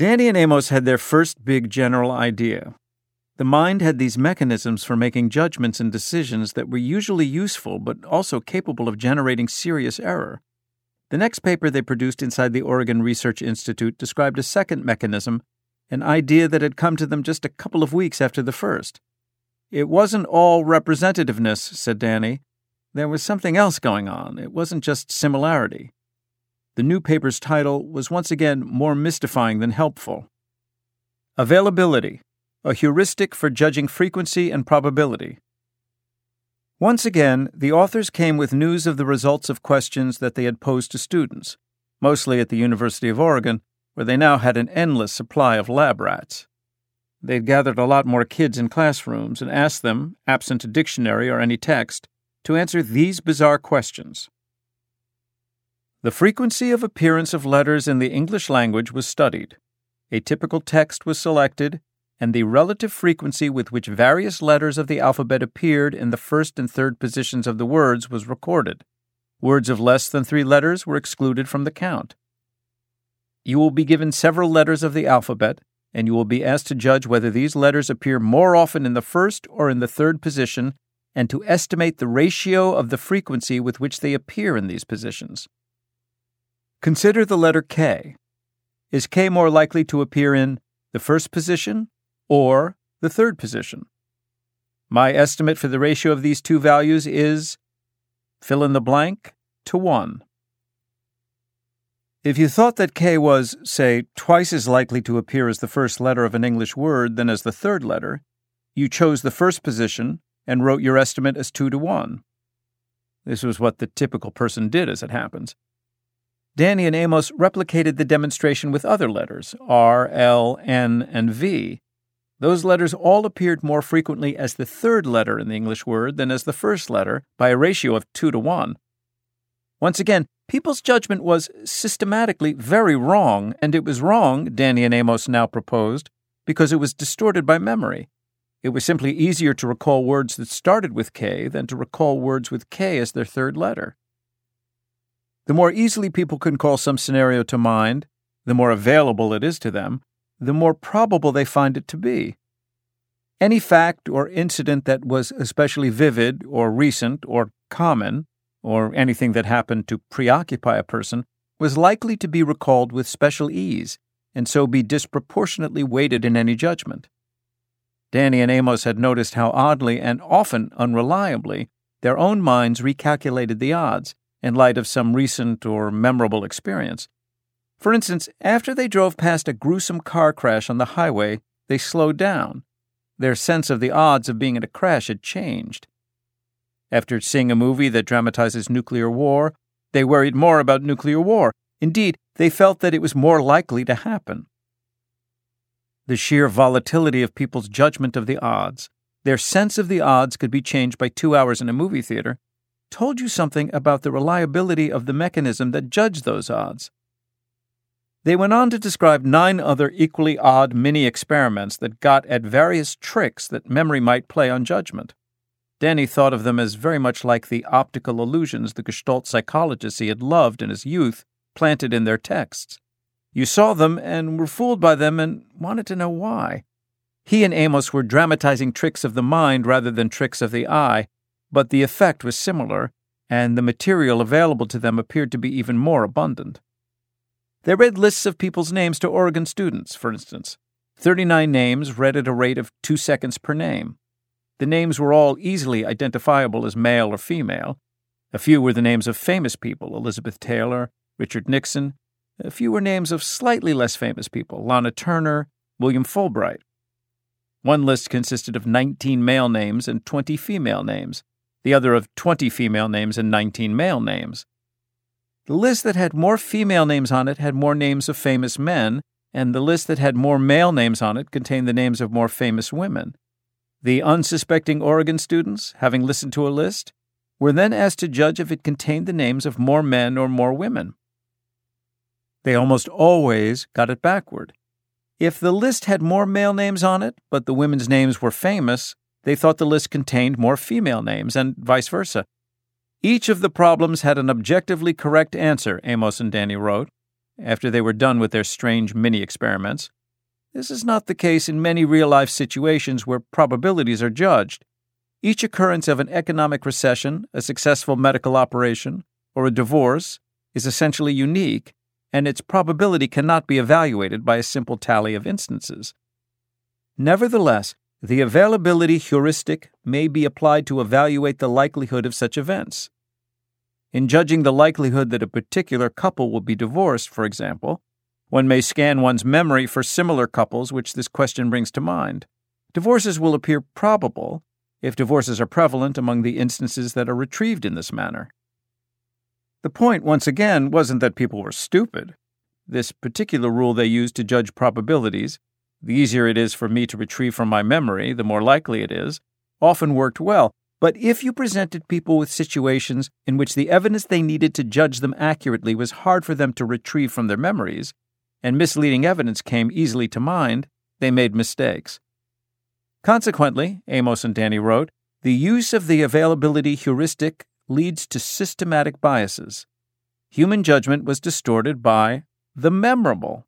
Danny and Amos had their first big general idea. The mind had these mechanisms for making judgments and decisions that were usually useful but also capable of generating serious error. The next paper they produced inside the Oregon Research Institute described a second mechanism, an idea that had come to them just a couple of weeks after the first. It wasn't all representativeness, said Danny. There was something else going on. It wasn't just similarity. The new paper's title was once again more mystifying than helpful. Availability A Heuristic for Judging Frequency and Probability. Once again, the authors came with news of the results of questions that they had posed to students, mostly at the University of Oregon, where they now had an endless supply of lab rats. They'd gathered a lot more kids in classrooms and asked them, absent a dictionary or any text, to answer these bizarre questions. The frequency of appearance of letters in the English language was studied. A typical text was selected, and the relative frequency with which various letters of the alphabet appeared in the first and third positions of the words was recorded. Words of less than three letters were excluded from the count. You will be given several letters of the alphabet, and you will be asked to judge whether these letters appear more often in the first or in the third position, and to estimate the ratio of the frequency with which they appear in these positions. Consider the letter K. Is K more likely to appear in the first position or the third position? My estimate for the ratio of these two values is fill in the blank to 1. If you thought that K was, say, twice as likely to appear as the first letter of an English word than as the third letter, you chose the first position and wrote your estimate as 2 to 1. This was what the typical person did, as it happens. Danny and Amos replicated the demonstration with other letters R, L, N, and V. Those letters all appeared more frequently as the third letter in the English word than as the first letter by a ratio of 2 to 1. Once again, people's judgment was systematically very wrong, and it was wrong, Danny and Amos now proposed, because it was distorted by memory. It was simply easier to recall words that started with K than to recall words with K as their third letter. The more easily people can call some scenario to mind, the more available it is to them, the more probable they find it to be. Any fact or incident that was especially vivid or recent or common or anything that happened to preoccupy a person, was likely to be recalled with special ease, and so be disproportionately weighted in any judgment. Danny and Amos had noticed how oddly and often unreliably their own minds recalculated the odds in light of some recent or memorable experience. For instance, after they drove past a gruesome car crash on the highway, they slowed down. Their sense of the odds of being in a crash had changed. After seeing a movie that dramatizes nuclear war, they worried more about nuclear war. Indeed, they felt that it was more likely to happen. The sheer volatility of people's judgment of the odds, their sense of the odds could be changed by two hours in a movie theater, told you something about the reliability of the mechanism that judged those odds. They went on to describe nine other equally odd mini experiments that got at various tricks that memory might play on judgment. Danny thought of them as very much like the optical illusions the Gestalt psychologists he had loved in his youth planted in their texts. You saw them and were fooled by them and wanted to know why. He and Amos were dramatizing tricks of the mind rather than tricks of the eye, but the effect was similar, and the material available to them appeared to be even more abundant. They read lists of people's names to Oregon students, for instance. 39 names read at a rate of two seconds per name. The names were all easily identifiable as male or female. A few were the names of famous people Elizabeth Taylor, Richard Nixon. A few were names of slightly less famous people Lana Turner, William Fulbright. One list consisted of 19 male names and 20 female names, the other of 20 female names and 19 male names. The list that had more female names on it had more names of famous men, and the list that had more male names on it contained the names of more famous women. The unsuspecting Oregon students, having listened to a list, were then asked to judge if it contained the names of more men or more women. They almost always got it backward. If the list had more male names on it, but the women's names were famous, they thought the list contained more female names, and vice versa. Each of the problems had an objectively correct answer, Amos and Danny wrote, after they were done with their strange mini experiments. This is not the case in many real life situations where probabilities are judged. Each occurrence of an economic recession, a successful medical operation, or a divorce is essentially unique, and its probability cannot be evaluated by a simple tally of instances. Nevertheless, the availability heuristic may be applied to evaluate the likelihood of such events. In judging the likelihood that a particular couple will be divorced, for example, one may scan one's memory for similar couples which this question brings to mind. Divorces will appear probable if divorces are prevalent among the instances that are retrieved in this manner. The point, once again, wasn't that people were stupid. This particular rule they used to judge probabilities, the easier it is for me to retrieve from my memory, the more likely it is, often worked well, but if you presented people with situations in which the evidence they needed to judge them accurately was hard for them to retrieve from their memories, and misleading evidence came easily to mind, they made mistakes. Consequently, Amos and Danny wrote, the use of the availability heuristic leads to systematic biases. Human judgment was distorted by the memorable.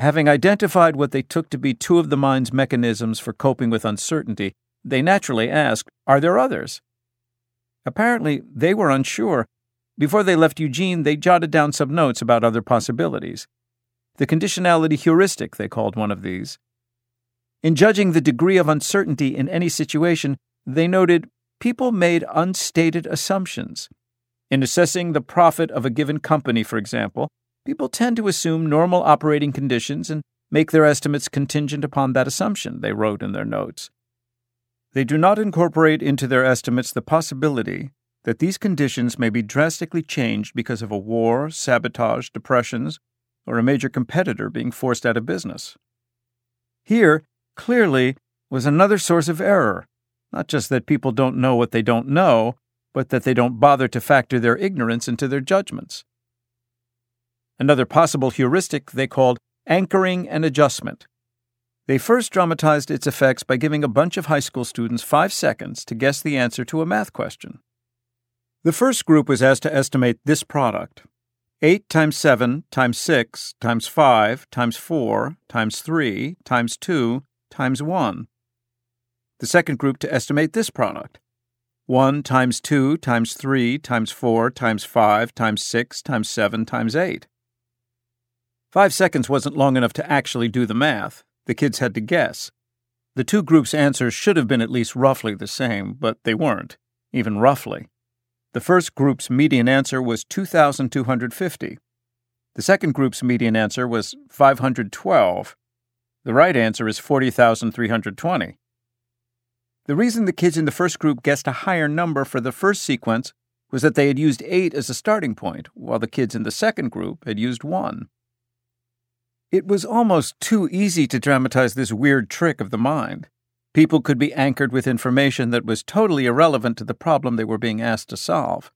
Having identified what they took to be two of the mind's mechanisms for coping with uncertainty, they naturally asked, Are there others? Apparently, they were unsure. Before they left Eugene, they jotted down some notes about other possibilities. The conditionality heuristic, they called one of these. In judging the degree of uncertainty in any situation, they noted people made unstated assumptions. In assessing the profit of a given company, for example, people tend to assume normal operating conditions and make their estimates contingent upon that assumption, they wrote in their notes. They do not incorporate into their estimates the possibility that these conditions may be drastically changed because of a war, sabotage, depressions, or a major competitor being forced out of business. Here, clearly, was another source of error, not just that people don't know what they don't know, but that they don't bother to factor their ignorance into their judgments. Another possible heuristic they called anchoring and adjustment. They first dramatized its effects by giving a bunch of high school students five seconds to guess the answer to a math question. The first group was asked to estimate this product 8 times 7 times 6 times 5 times 4 times 3 times 2 times 1. The second group to estimate this product 1 times 2 times 3 times 4 times 5 times 6 times 7 times 8. Five seconds wasn't long enough to actually do the math. The kids had to guess. The two groups' answers should have been at least roughly the same, but they weren't, even roughly. The first group's median answer was 2,250. The second group's median answer was 512. The right answer is 40,320. The reason the kids in the first group guessed a higher number for the first sequence was that they had used 8 as a starting point, while the kids in the second group had used 1. It was almost too easy to dramatize this weird trick of the mind. People could be anchored with information that was totally irrelevant to the problem they were being asked to solve.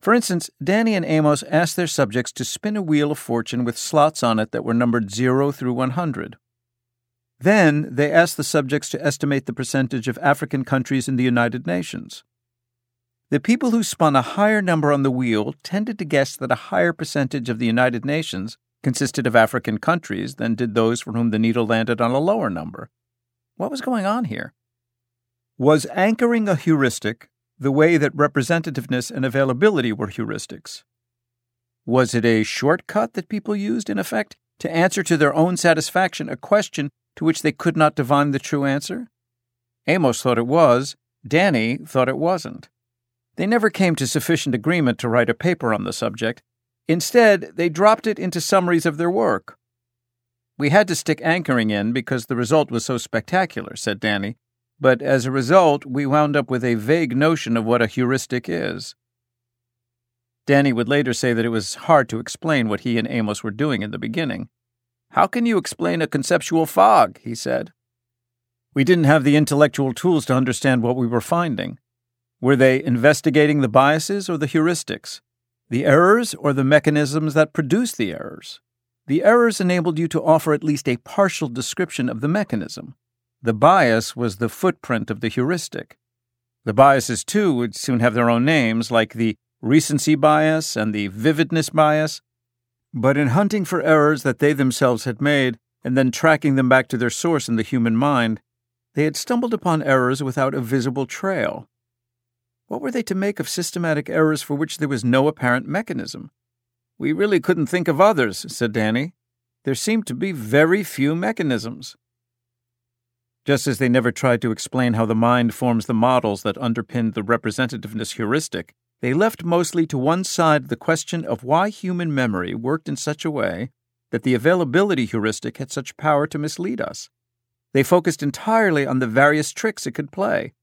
For instance, Danny and Amos asked their subjects to spin a wheel of fortune with slots on it that were numbered 0 through 100. Then they asked the subjects to estimate the percentage of African countries in the United Nations. The people who spun a higher number on the wheel tended to guess that a higher percentage of the United Nations consisted of African countries than did those for whom the needle landed on a lower number. What was going on here? Was anchoring a heuristic the way that representativeness and availability were heuristics? Was it a shortcut that people used, in effect, to answer to their own satisfaction a question to which they could not divine the true answer? Amos thought it was, Danny thought it wasn't. They never came to sufficient agreement to write a paper on the subject, Instead, they dropped it into summaries of their work. We had to stick anchoring in because the result was so spectacular, said Danny, but as a result, we wound up with a vague notion of what a heuristic is. Danny would later say that it was hard to explain what he and Amos were doing in the beginning. How can you explain a conceptual fog? he said. We didn't have the intellectual tools to understand what we were finding. Were they investigating the biases or the heuristics? The errors or the mechanisms that produce the errors. The errors enabled you to offer at least a partial description of the mechanism. The bias was the footprint of the heuristic. The biases, too, would soon have their own names, like the recency bias and the vividness bias. But in hunting for errors that they themselves had made, and then tracking them back to their source in the human mind, they had stumbled upon errors without a visible trail. What were they to make of systematic errors for which there was no apparent mechanism? We really couldn't think of others, said Danny. There seemed to be very few mechanisms. Just as they never tried to explain how the mind forms the models that underpinned the representativeness heuristic, they left mostly to one side the question of why human memory worked in such a way that the availability heuristic had such power to mislead us. They focused entirely on the various tricks it could play.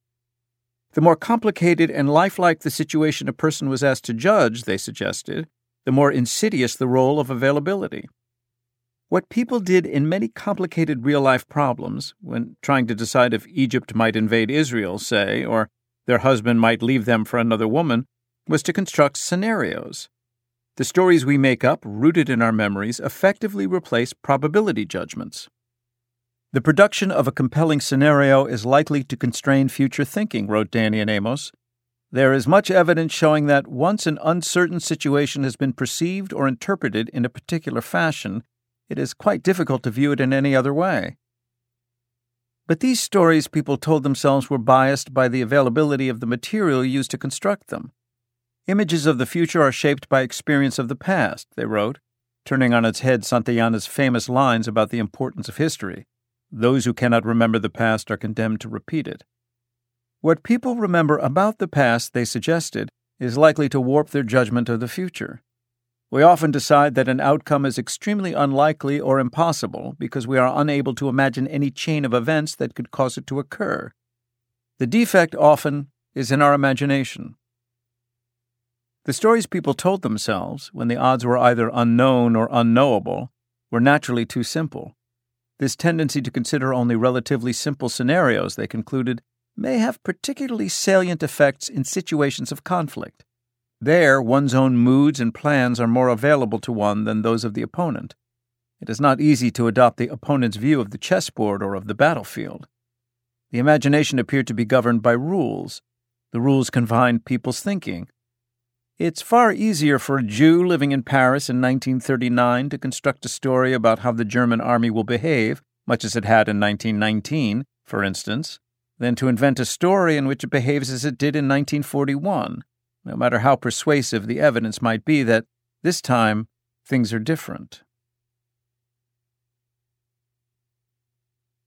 The more complicated and lifelike the situation a person was asked to judge, they suggested, the more insidious the role of availability. What people did in many complicated real life problems, when trying to decide if Egypt might invade Israel, say, or their husband might leave them for another woman, was to construct scenarios. The stories we make up, rooted in our memories, effectively replace probability judgments. The production of a compelling scenario is likely to constrain future thinking, wrote Danny and Amos. There is much evidence showing that once an uncertain situation has been perceived or interpreted in a particular fashion, it is quite difficult to view it in any other way. But these stories people told themselves were biased by the availability of the material used to construct them. Images of the future are shaped by experience of the past, they wrote, turning on its head Santayana's famous lines about the importance of history. Those who cannot remember the past are condemned to repeat it. What people remember about the past, they suggested, is likely to warp their judgment of the future. We often decide that an outcome is extremely unlikely or impossible because we are unable to imagine any chain of events that could cause it to occur. The defect often is in our imagination. The stories people told themselves, when the odds were either unknown or unknowable, were naturally too simple. This tendency to consider only relatively simple scenarios, they concluded, may have particularly salient effects in situations of conflict. There, one's own moods and plans are more available to one than those of the opponent. It is not easy to adopt the opponent's view of the chessboard or of the battlefield. The imagination appeared to be governed by rules. The rules confined people's thinking. It's far easier for a Jew living in Paris in 1939 to construct a story about how the German army will behave, much as it had in 1919, for instance, than to invent a story in which it behaves as it did in 1941 no matter how persuasive the evidence might be that this time things are different.